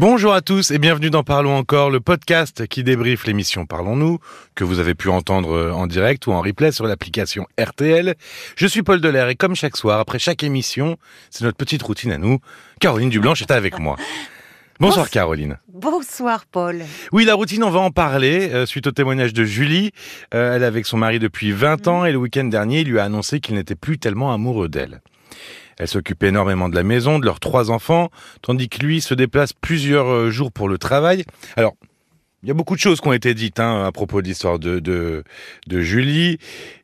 Bonjour à tous et bienvenue dans Parlons encore, le podcast qui débriefe l'émission Parlons-nous, que vous avez pu entendre euh, en direct ou en replay sur l'application RTL. Je suis Paul Delair et comme chaque soir, après chaque émission, c'est notre petite routine à nous. Caroline Dublanche est avec moi. Bonsoir Caroline. Bonsoir Paul. Oui, la routine, on va en parler euh, suite au témoignage de Julie. Euh, elle est avec son mari depuis 20 ans et le week-end dernier, il lui a annoncé qu'il n'était plus tellement amoureux d'elle. Elle s'occupe énormément de la maison, de leurs trois enfants, tandis que lui se déplace plusieurs euh, jours pour le travail. Alors, il y a beaucoup de choses qui ont été dites hein, à propos de l'histoire de, de, de Julie,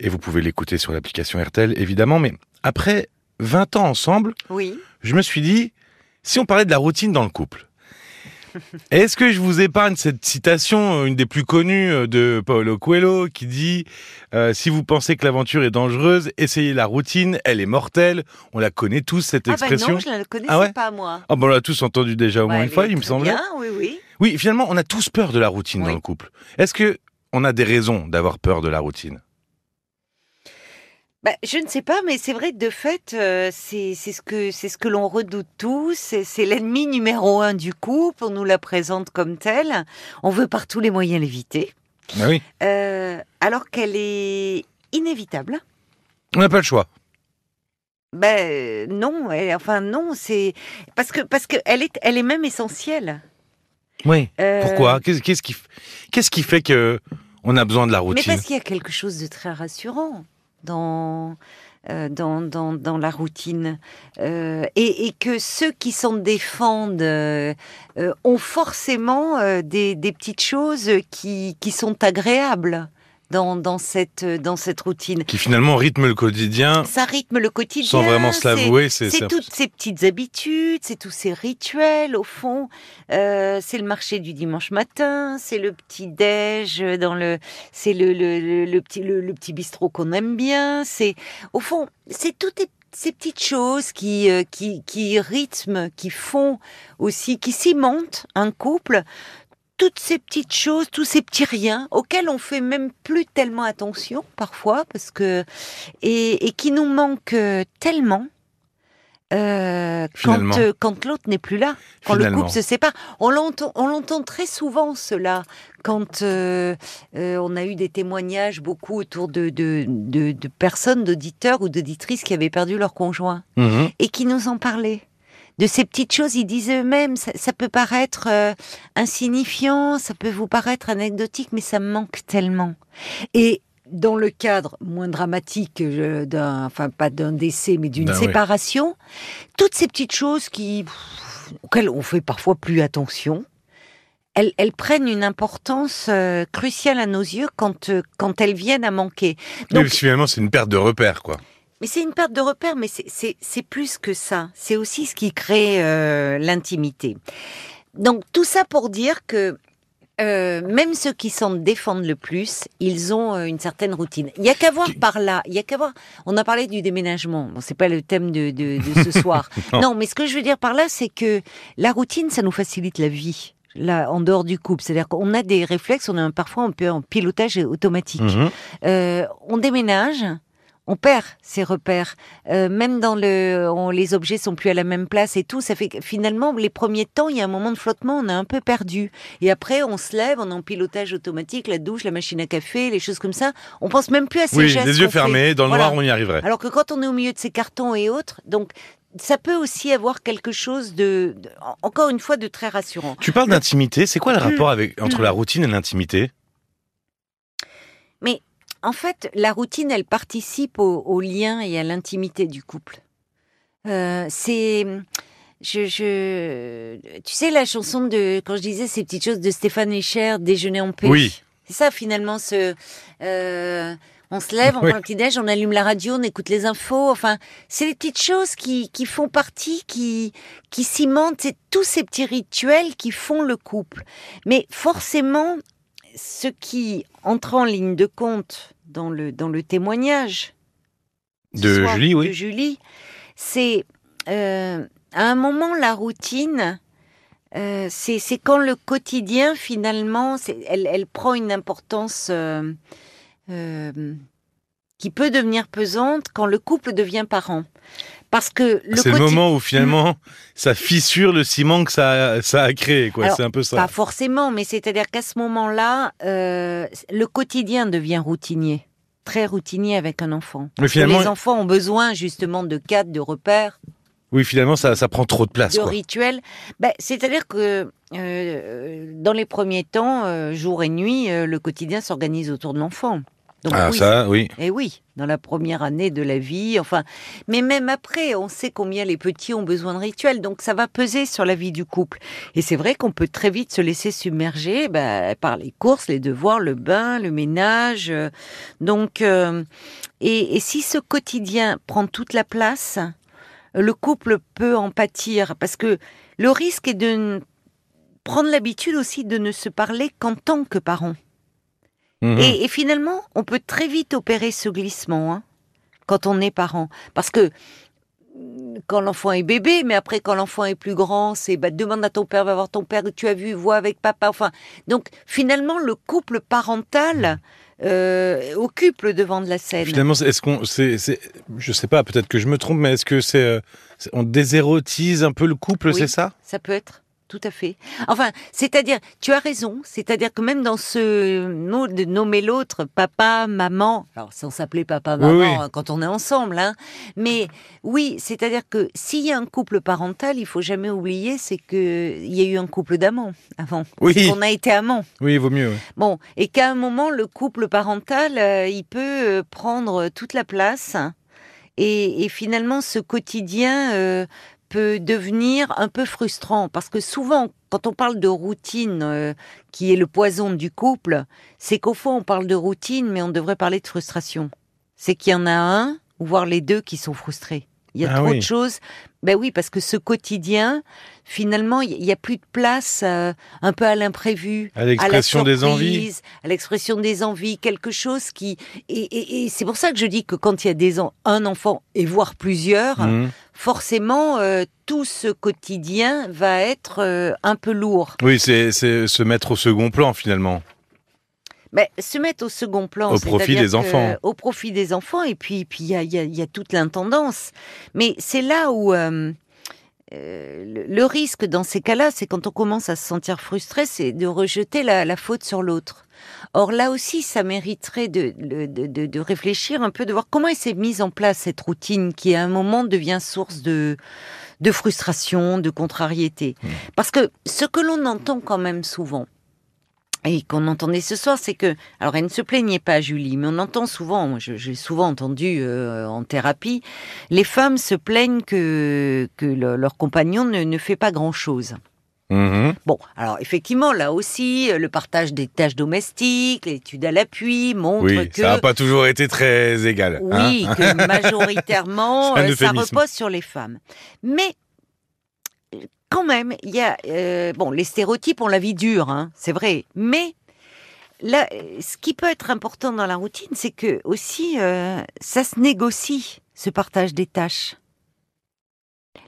et vous pouvez l'écouter sur l'application RTL, évidemment, mais après 20 ans ensemble, Oui. je me suis dit, si on parlait de la routine dans le couple, est-ce que je vous épargne cette citation, euh, une des plus connues euh, de Paolo Coelho, qui dit euh, Si vous pensez que l'aventure est dangereuse, essayez la routine, elle est mortelle. On la connaît tous, cette Ah bah expression. non, je la connaissais Ah ouais? pas moi. Ah bon, on l'a tous entendu déjà au moins une fois, il me semblait. Bien, oui, oui. Oui, finalement, on a tous peur de la routine dans le couple. Est-ce que on a des raisons d'avoir peur de la routine? Bah, je ne sais pas, mais c'est vrai, de fait, euh, c'est ce que c'est ce que l'on redoute tous. C'est l'ennemi numéro un du couple. On nous la présente comme telle. On veut par tous les moyens l'éviter, Ah oui. Euh, alors qu'elle est inévitable. On n'a pas le choix. Ben non, elle- enfin non, c'est parce que parce que elle est elle est même essentielle. Oui. Euh, Pourquoi? Qu'est-ce qui, qu'est-ce qui fait que on a besoin de la Mais routine? parce qu'il y a quelque chose de très rassurant dans, euh, dans, dans, dans la routine. Euh, et, et que ceux qui s'en défendent euh, ont forcément des, des petites choses qui, qui sont agréables dans, dans, cette, dans cette routine. Qui finalement rythme le quotidien Ça rythme le quotidien. sans vraiment se l'avouer. C'est toutes ces petites habitudes, c'est tous ces rituels au fond. Euh, c'est le marché du dimanche matin, c'est le petit déj dans le, c'est le, le, le, le petit le, le petit bistrot qu'on aime bien. C'est au fond, c'est toutes ces petites choses qui euh, qui qui rythment, qui font aussi, qui cimentent un couple. Toutes ces petites choses, tous ces petits riens auxquels on fait même plus tellement attention parfois parce que et, et qui nous manquent euh, tellement euh, quand, euh, quand l'autre n'est plus là, quand le couple se sépare. On l'entend, on l'entend très souvent cela quand euh, euh, on a eu des témoignages beaucoup autour de, de, de, de personnes, d'auditeurs ou d'auditrices qui avaient perdu leur conjoint Mhm. et qui nous en parlaient. De ces petites choses, ils disaient eux-mêmes, ça, ça peut paraître euh, insignifiant, ça peut vous paraître anecdotique, mais ça me manque tellement. Et dans le cadre moins dramatique euh, d'un, enfin pas d'un décès, mais d'une Ben oui. séparation, toutes ces petites choses qui, auxquelles on fait parfois plus attention, elles, elles prennent une importance euh, cruciale à nos yeux quand, euh, quand elles viennent à manquer. Donc, finalement, c'est une perte de repère, quoi. Mais c'est une perte de repère, mais c'est- plus que ça. C'est aussi ce qui crée euh, l'intimité. Donc tout ça pour dire que euh, même ceux qui s'en défendent le plus, ils ont euh, une certaine routine. Il y a qu'à voir par là. Il y a qu'à voir. On a parlé du déménagement. Bon, c'est pas le thème de, de, de ce soir. Non. non, mais ce que je veux dire par là, c'est que la routine, ça nous facilite la vie. Là, en dehors du couple, c'est-à-dire qu'on a des réflexes, on est un- parfois un peu en pilotage automatique. Mhm. Euh, on déménage, on perd ses repères. Euh, même dans le, on- les objets sont plus à la même place et tout. Ça fait que finalement, les premiers temps, il y a un moment de flottement, on est un peu perdu. Et après, on se lève, on est en pilotage automatique, la douche, la machine à café, les choses comme ça. On pense même plus à ces Oui, gestes. les yeux fait. fermés, dans le Voilà. noir, on y arriverait. Alors que quand on est au milieu de ces cartons et autres, donc ça peut aussi avoir quelque chose de, de- en- encore une fois, de très rassurant. Tu parles d'intimité, c'est quoi le Mm. rapport avec, entre la routine et l'intimité? En fait, la routine, elle participe au, au lien et à l'intimité du couple. Euh, c'est, je, je, tu sais la chanson de quand je disais ces petites choses de Stéphane Echer, déjeuner en paix? Oui. C'est ça finalement ce. euh, on se lève, on Oui. prend le petit déj, on allume la radio, on écoute les infos. Enfin, c'est les petites choses qui, qui font partie, qui, qui cimentent, c'est tous ces petits rituels qui font le couple. Mais forcément, ce qui entre en ligne de compte dans le, dans le témoignage De soir Julie, oui. de Julie, c'est euh, à un moment la routine. euh, c'est quand le quotidien finalement, elle, elle prend une importance euh, qui peut devenir pesante quand le couple devient parent. Parce que le C'est le moment où finalement ça fissure le ciment que ça, ça a créé, quoi. C'est un peu ça. Pas forcément, mais c'est-à-dire qu'à ce moment-là, euh, le quotidien devient routinier. Très routinier avec un enfant. Mais finalement, les enfants ont besoin justement de cadres, de repères, oui, finalement, ça, ça prend trop de place, de quoi. rituels. Ben, c'est-à-dire que euh, dans les premiers temps, euh, jour et nuit, euh, le quotidien s'organise autour de l'enfant. Donc Ah, oui, ça, oui. Et oui, dans la première année de la vie, enfin, mais même après, on sait combien les petits ont besoin de rituels, donc ça va peser sur la vie du couple. Et c'est vrai qu'on peut très vite se laisser submerger bah, par les courses, les devoirs, le bain, le ménage. euh, Donc, euh, et, et si ce quotidien prend toute la place, le couple peut en pâtir, parce que le risque est de prendre l'habitude aussi de ne se parler qu'en tant que parents. Mhm. Et, et finalement, on peut très vite opérer ce glissement hein, quand on est parent. Parce que mm, quand l'enfant est bébé, mais après quand l'enfant est plus grand, c'est bah, demande à ton père, va voir ton père, tu as vu, vois avec papa. Enfin, donc finalement, le couple parental euh, occupe le devant de la scène. Finalement, est-ce qu'on, c'est, c'est, je sais pas, peut-être que je me trompe, mais est-ce que c'est, euh, on désérotise un peu le couple, Oui. c'est ça? Ça peut être. Tout à fait. Enfin, c'est-à-dire, tu as raison, c'est-à-dire que même dans ce mot de nommer l'autre, papa, maman, alors sans s'appeler papa, maman oui. hein, quand on est ensemble, hein, mais oui, c'est-à-dire que s'il y a un couple parental, il faut jamais oublier, c'est que il y a eu un couple d'amants avant. Oui. Qu'on a été amants. Oui, il vaut mieux. Bon, et qu'à un moment, le couple parental, euh, il peut euh, prendre toute la place. Et, et finalement, ce quotidien euh, peut devenir un peu frustrant. Parce que souvent, quand on parle de routine, euh, qui est le poison du couple, c'est qu'au fond, on parle de routine, mais on devrait parler de frustration. C'est qu'il y en a un, voire les deux, qui sont frustrés. Il y a Ah trop oui. de choses. Ben oui, parce que ce quotidien, finalement, il n'y a plus de place euh, un peu à l'imprévu À l'expression des envies. à l'expression des envies, quelque chose qui et, et- et c'est pour ça que je dis que quand il y a des en- un enfant et voire plusieurs, Mhm. forcément euh, tout ce quotidien va être euh, un peu lourd. Oui, c'est se mettre au second plan finalement. Se mettre au second plan, Au profit des que- enfants. au profit des enfants et puis puis il y a, il y a- il y a toute l'intendance. Mais c'est là où euh, euh, le, risque dans ces cas-là, c'est quand on commence à se sentir frustré, c'est de rejeter la, la faute sur l'autre. Or là aussi, ça mériterait de, de, de- de réfléchir un peu, de voir comment elle s'est mise en place cette routine qui à un moment devient source de, de frustration, de contrariété. Mmh. Parce que ce que l'on entend quand même souvent, et qu'on entendait ce soir, c'est que, alors elle ne se plaignait pas, Julie, mais on entend souvent, moi je- j'ai souvent entendu euh, en thérapie, les femmes se plaignent que, que le- leur compagnon ne, ne fait pas grand-chose. Mhm. Bon, alors effectivement, là aussi, euh, le partage des tâches domestiques, l'étude à l'appui montre Oui, que... ça n'a pas toujours été très égal. Oui, hein. que majoritairement, euh, ça repose sur les femmes. Mais quand même, il y a euh, bon les stéréotypes ont la vie dure, hein, c'est vrai. Mais là, ce qui peut être important dans la routine, c'est que aussi euh, ça se négocie ce partage des tâches.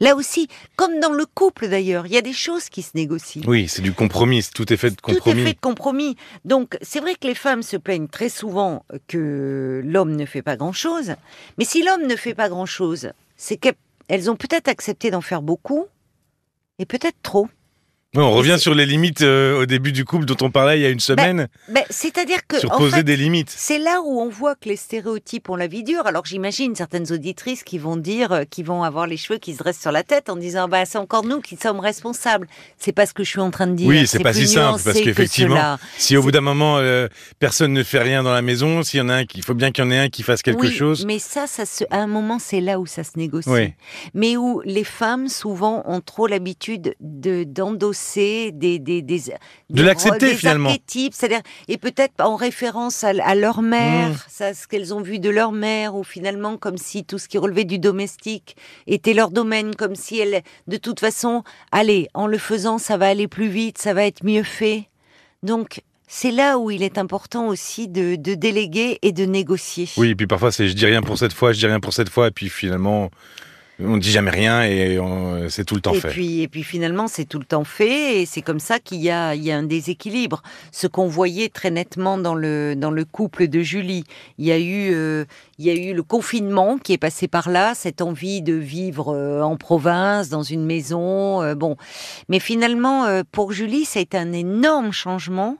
Là aussi, comme dans le couple d'ailleurs, il y a des choses qui se négocient. Oui, c'est du compromis. Tout est fait de Tout est compromis. fait de compromis. Donc, c'est vrai que les femmes se plaignent très souvent que l'homme ne fait pas grand-chose. Mais si l'homme ne fait pas grand-chose, c'est qu'elles ont peut-être accepté d'en faire beaucoup et peut-être trop. On revient sur les limites euh, au début du couple dont on parlait il y a une semaine, Mais c'est-à-dire que sur en poser fait, des limites. c'est là où on voit que les stéréotypes ont la vie dure. Alors j'imagine certaines auditrices qui vont dire, euh, qui vont avoir les cheveux qui se dressent sur la tête en disant, bah c'est encore nous qui sommes responsables. C'est pas ce que je suis en train de dire. Oui, c'est pas si simple, parce que qu'effectivement. Si au bout d'un moment euh, personne ne fait rien dans la maison, s'il y en a un, qui- il faut bien qu'il y en ait un qui fasse quelque oui, chose. Mais ça, ça se, à un moment, c'est là où ça se négocie. Oui. Mais où les femmes, souvent, ont trop l'habitude de des, des, des, des l'accepter, finalement. c'est-à-dire, et peut-être en référence à, à leur mère, Mm. ça, ce qu'elles ont vu de leur mère, ou finalement, comme si tout ce qui relevait du domestique était leur domaine, comme si elles, de toute façon, allez, en le faisant, ça va aller plus vite, ça va être mieux fait. Donc, c'est là où il est important aussi de, de déléguer et de négocier. Oui, et puis parfois c'est je dis rien pour cette fois, je dis rien pour cette fois, et puis finalement On dit jamais rien et c'est tout le temps et fait. Puis, et puis finalement, c'est tout le temps fait et c'est comme ça qu'il y a, il y a un déséquilibre. Ce qu'on voyait très nettement dans le, dans le couple de Julie, il y a eu, euh, il y a eu le confinement qui est passé par là, cette envie de vivre euh, en province, dans une maison. Euh, bon, mais finalement, pour Julie, été un énorme changement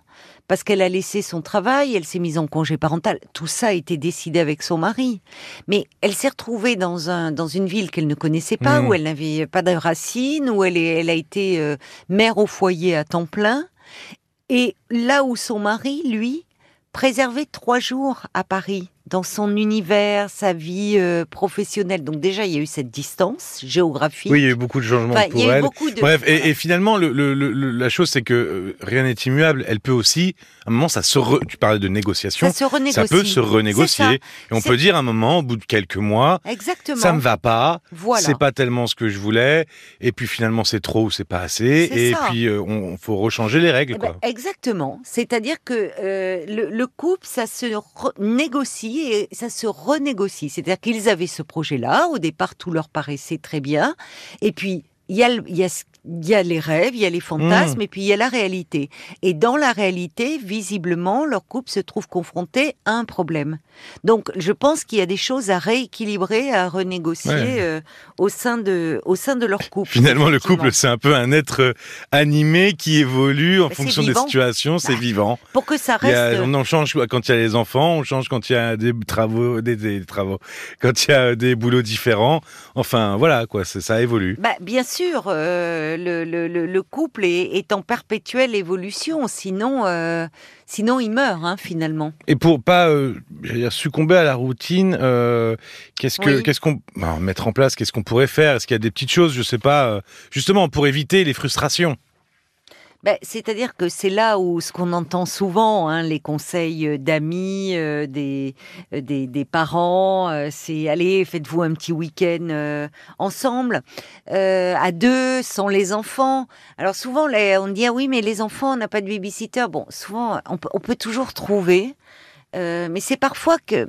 parce qu'elle a laissé son travail, elle s'est mise en congé parental. Tout ça a été décidé avec son mari. Mais elle s'est retrouvée dans, un, dans une ville qu'elle ne connaissait pas, mmh. où elle n'avait pas de racines, où elle, elle a été euh, mère au foyer à temps plein. Et là où son mari, lui, préservait trois jours à Paris dans son univers, sa vie euh, professionnelle. Donc déjà, il y a eu cette distance géographique. Oui, il y a eu beaucoup de changements pour elle. Bref, et, finalement, le, la chose, c'est que euh, rien n'est immuable. Elle peut aussi, à un moment, ça se tu parlais de négociation, ça, se ça peut se renégocier. Et on peut dire à un moment, au bout de quelques mois, Exactement. ça me va pas, voilà. c'est pas tellement ce que je voulais, et puis finalement c'est trop ou c'est pas assez, et puis euh, on, faut rechanger les règles. Eh ben, exactement. C'est-à-dire que le, le couple, ça se négocie et ça se renégocie. C'est-à-dire qu'ils avaient ce projet-là, au départ tout leur paraissait très bien, et puis il y a, y il y a les rêves, il y a les fantasmes, mmh. et puis il y a la réalité. Et dans la réalité, visiblement, leur couple se trouve confronté à un problème. Donc, je pense qu'il y a des choses à rééquilibrer, à renégocier euh, au sein de au sein de leur couple. Finalement, le couple, c'est un peu un être euh, animé qui évolue en fonction des situations. C'est bah, vivant. Pour que ça reste. on en change quand il y a les enfants, on change quand il y a des travaux, des, travaux, quand il y a des boulots différents. Enfin, voilà quoi, ça évolue. Bah, bien sûr. Euh, le, couple est, en perpétuelle évolution, sinon, euh, sinon il meurt hein, finalement. Et pour pas euh, succomber à la routine, euh, qu'est-ce que qu'est-ce qu'on bah, mettre en place Qu'est-ce qu'on pourrait faire? Est-ce qu'il y a des petites choses, je sais pas, justement pour éviter les frustrations? Ben, c'est-à-dire que c'est là où ce qu'on entend souvent, hein, les conseils euh, d'amis, euh, des, euh, des, des, parents, c'est allez, faites-vous un petit week-end ensemble, à deux, sans les enfants. Alors souvent, on dit ah oui, mais les enfants, on n'a pas de babysitter. Bon, souvent, on peut, on peut toujours trouver, mais c'est parfois que,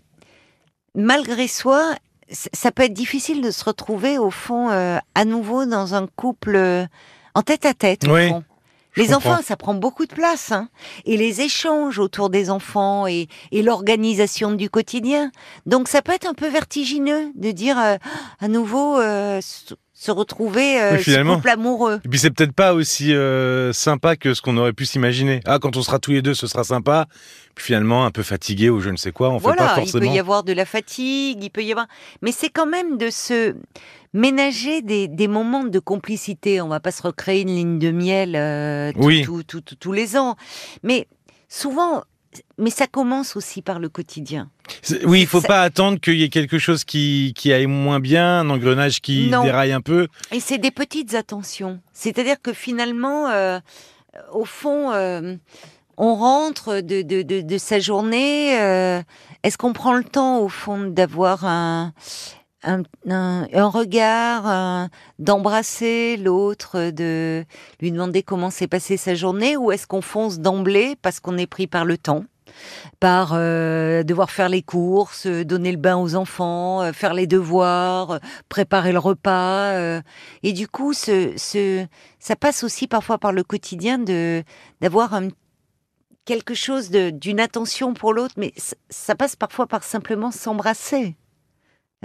malgré soi, ça peut être difficile de se retrouver au fond à nouveau dans un couple en tête à tête. Au fond. Les enfants, ça prend beaucoup de place. Hein. Et les échanges autour des enfants et, l'organisation du quotidien. Donc ça peut être un peu vertigineux de dire euh, à nouveau euh, se retrouver euh, ce couple amoureux. Et puis c'est peut-être pas aussi sympa que ce qu'on aurait pu s'imaginer. Ah, quand on sera tous les deux, ce sera sympa. Puis finalement, un peu fatigué ou je ne sais quoi, on voilà, fait pas forcément. Il peut y avoir de la fatigue, il peut y avoir. Mais c'est quand même de se ménager des, moments de complicité. On va pas se recréer une ligne de miel euh, tous les ans. Mais souvent, mais ça commence aussi par le quotidien. Oui, il faut pas attendre qu'il y ait quelque chose qui, qui aille moins bien, un engrenage qui déraille un peu. Et c'est des petites attentions. C'est-à-dire que finalement, euh, au fond, euh, on rentre de, de, de, sa journée. Est-ce qu'on prend le temps, au fond, d'avoir un, un, un, regard, d'embrasser l'autre, de lui demander comment s'est passée sa journée, ou est-ce qu'on fonce d'emblée parce qu'on est pris par le temps? Par euh, devoir faire les courses, donner le bain aux enfants, euh, faire les devoirs, préparer le repas. Euh. et du coup, ce, ce, ça passe aussi parfois par le quotidien de d'avoir quelque chose d'une attention pour l'autre, mais ça passe parfois par simplement s'embrasser.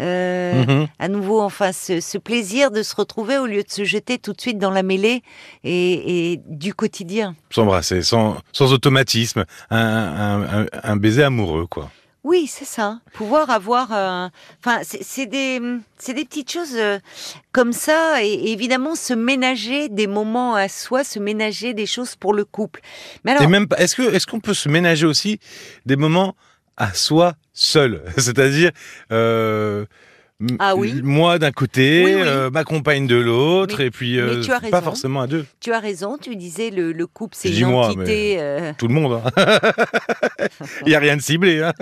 Euh, mhm. À nouveau, enfin, ce, plaisir de se retrouver au lieu de se jeter tout de suite dans la mêlée et, du quotidien. S'embrasser, sans, sans automatisme, un, un, baiser amoureux, quoi. Oui, c'est ça. Pouvoir avoir, enfin, c'est des, c'est des petites choses euh, comme ça, et, évidemment se ménager des moments à soi, se ménager des choses pour le couple. Mais alors, même, est-ce que, est-ce qu'on peut se ménager aussi des moments à soi seul. C'est-à-dire, euh, ah oui. moi d'un côté, euh, ma compagne de l'autre, et puis euh, pas forcément à deux. Tu as raison, tu disais le, le couple c'est une entité. Euh, tout le monde. Hein. Il n'y a rien de ciblé. Hein.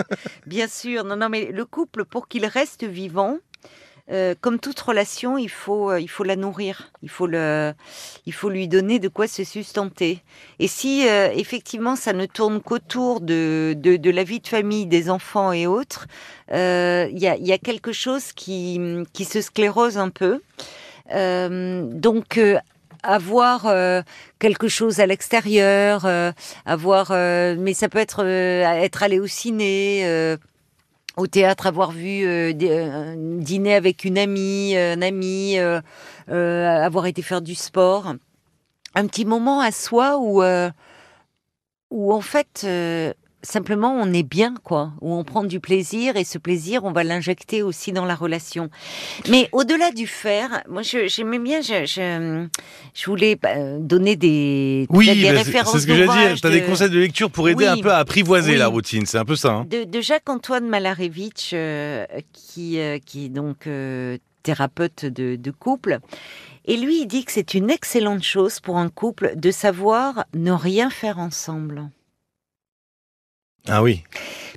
Bien sûr, non, non, mais le couple, pour qu'il reste vivant, euh, comme toute relation, il faut, euh, il faut la nourrir, il faut, le, il faut lui donner de quoi se sustenter. Et si euh, effectivement ça ne tourne qu'autour de, de, la vie de famille, des enfants et autres, il y, a, quelque chose qui, qui se sclérose un peu. Donc avoir quelque chose à l'extérieur, avoir, mais ça peut être être allé au ciné, au théâtre, avoir vu euh, euh, dîner avec une amie, euh, un ami, euh, euh, avoir été faire du sport, un petit moment à soi où euh, où en fait simplement on est bien quoi, où on prend du plaisir et ce plaisir on va l'injecter aussi dans la relation. Mais au-delà du faire, moi j'aimais bien, je, je, je voulais bah, donner des, Oui, des bah, c'est références c'est ce que j'allais dire. d'ouvrages Tu as des de- conseils de lecture pour aider Oui. un peu à apprivoiser Oui. la routine. C'est un peu ça. hein. de, de Jacques-Antoine Malarevitch, euh, qui, euh, qui est donc euh, thérapeute de, de couple. Et lui, il dit que c'est une excellente chose pour un couple de savoir ne rien faire ensemble. Ah oui,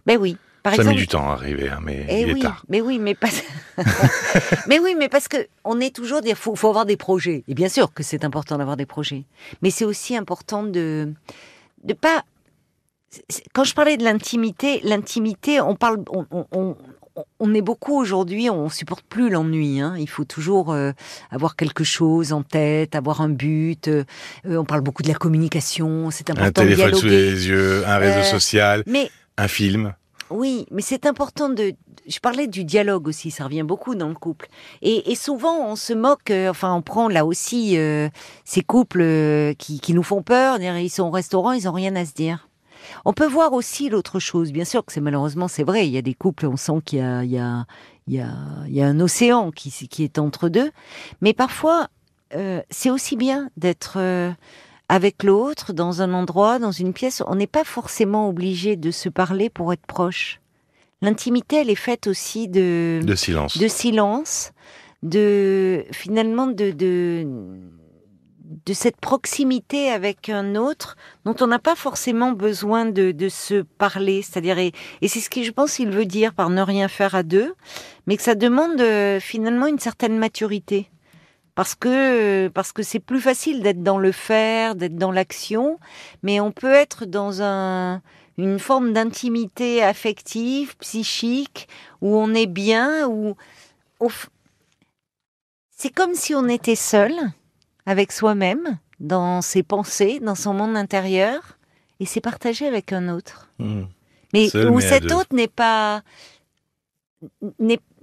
Ben oui. Par ça exemple, met du temps à arriver, hein, mais Eh il est oui, tard. mais oui, mais pas. mais oui, mais parce que on est toujours dire faut, faut avoir des projets. Et bien sûr que c'est important d'avoir des projets, mais c'est aussi important de de pas. Quand je parlais de l'intimité, l'intimité, on parle, on, on, on- est beaucoup aujourd'hui, on supporte plus l'ennui. Hein. Il faut toujours euh, avoir quelque chose en tête, avoir un but. euh, euh, on parle beaucoup de la communication, c'est Un important de téléphone sous les yeux, un réseau Euh, social, Mais un film. oui, mais c'est important de. Je parlais du dialogue aussi, ça revient beaucoup dans le couple. Et, et souvent, on se moque, enfin, on prend là aussi ces couples qui, qui nous font peur, ils sont au restaurant, ils ont rien à se dire. On peut voir aussi l'autre chose. Bien sûr que c'est malheureusement, c'est vrai, il y a des couples, on sent qu'il y a, il y a, il y a, il y a un océan qui, qui est entre deux. Mais parfois, euh, c'est aussi bien d'être euh, avec l'autre dans un endroit, dans une pièce. On n'est pas forcément obligé de se parler pour être proche. L'intimité, elle est faite aussi de, De silence. de silence, de finalement de, de de cette proximité avec un autre dont on n'a pas forcément besoin de, se parler, c'est-à-dire et, c'est ce que je pense qu'il veut dire par ne rien faire à deux, mais que ça demande euh, finalement une certaine maturité. Parce que parce que c'est plus facile d'être dans le faire, d'être dans l'action, mais on peut être dans un une forme d'intimité affective, psychique, où on est bien, où f- c'est comme si on était seul avec soi-même, dans ses pensées, dans son monde intérieur, et c'est partagé avec un autre. Mmh. Mais Seul, où mais cet autre n'est pas.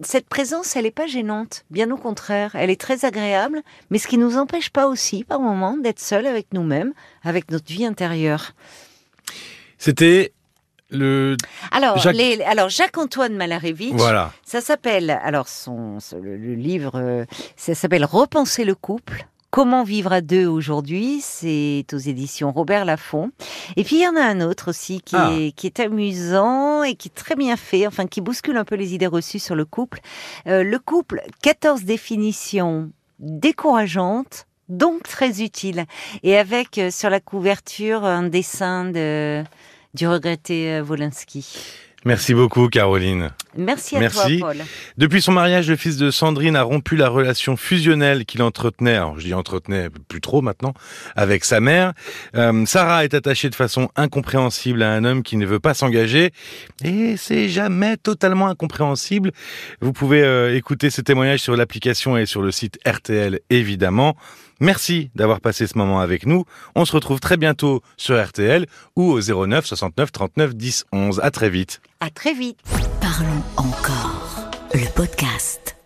Cette présence, elle n'est pas gênante. Bien au contraire, elle est très agréable, mais ce qui nous empêche pas aussi, par moment, d'être seul avec nous-mêmes, avec notre vie intérieure. C'était le. Alors, Jacques- les- alors Jacques-Antoine Malarevitch, Voilà. ça s'appelle, alors son, le livre, euh, ça s'appelle Repenser le couple. Comment vivre à deux aujourd'hui C'est aux éditions Robert Laffont. Et puis il y en a un autre aussi qui, Ah. est, qui est amusant et qui est très bien fait, enfin qui bouscule un peu les idées reçues sur le couple. Euh, le couple, 14 définitions décourageantes, donc très utiles. Et avec euh, sur la couverture un dessin de, du regretté euh, Wolinski. Merci beaucoup, Caroline. Merci à Merci. toi, Paul. Depuis son mariage, le fils de Sandrine a rompu la relation fusionnelle qu'il entretenait, alors je dis entretenait plus trop maintenant, avec sa mère. Euh, Sarah est attachée de façon incompréhensible à un homme qui ne veut pas s'engager, et c'est jamais totalement incompréhensible. Vous pouvez euh, écouter ce témoignage sur l'application et sur le site RTL, évidemment. Merci d'avoir passé ce moment avec nous. On se retrouve très bientôt sur RTL ou au 09 69 39 10 11. À très vite. À très vite. Parlons encore. Le podcast.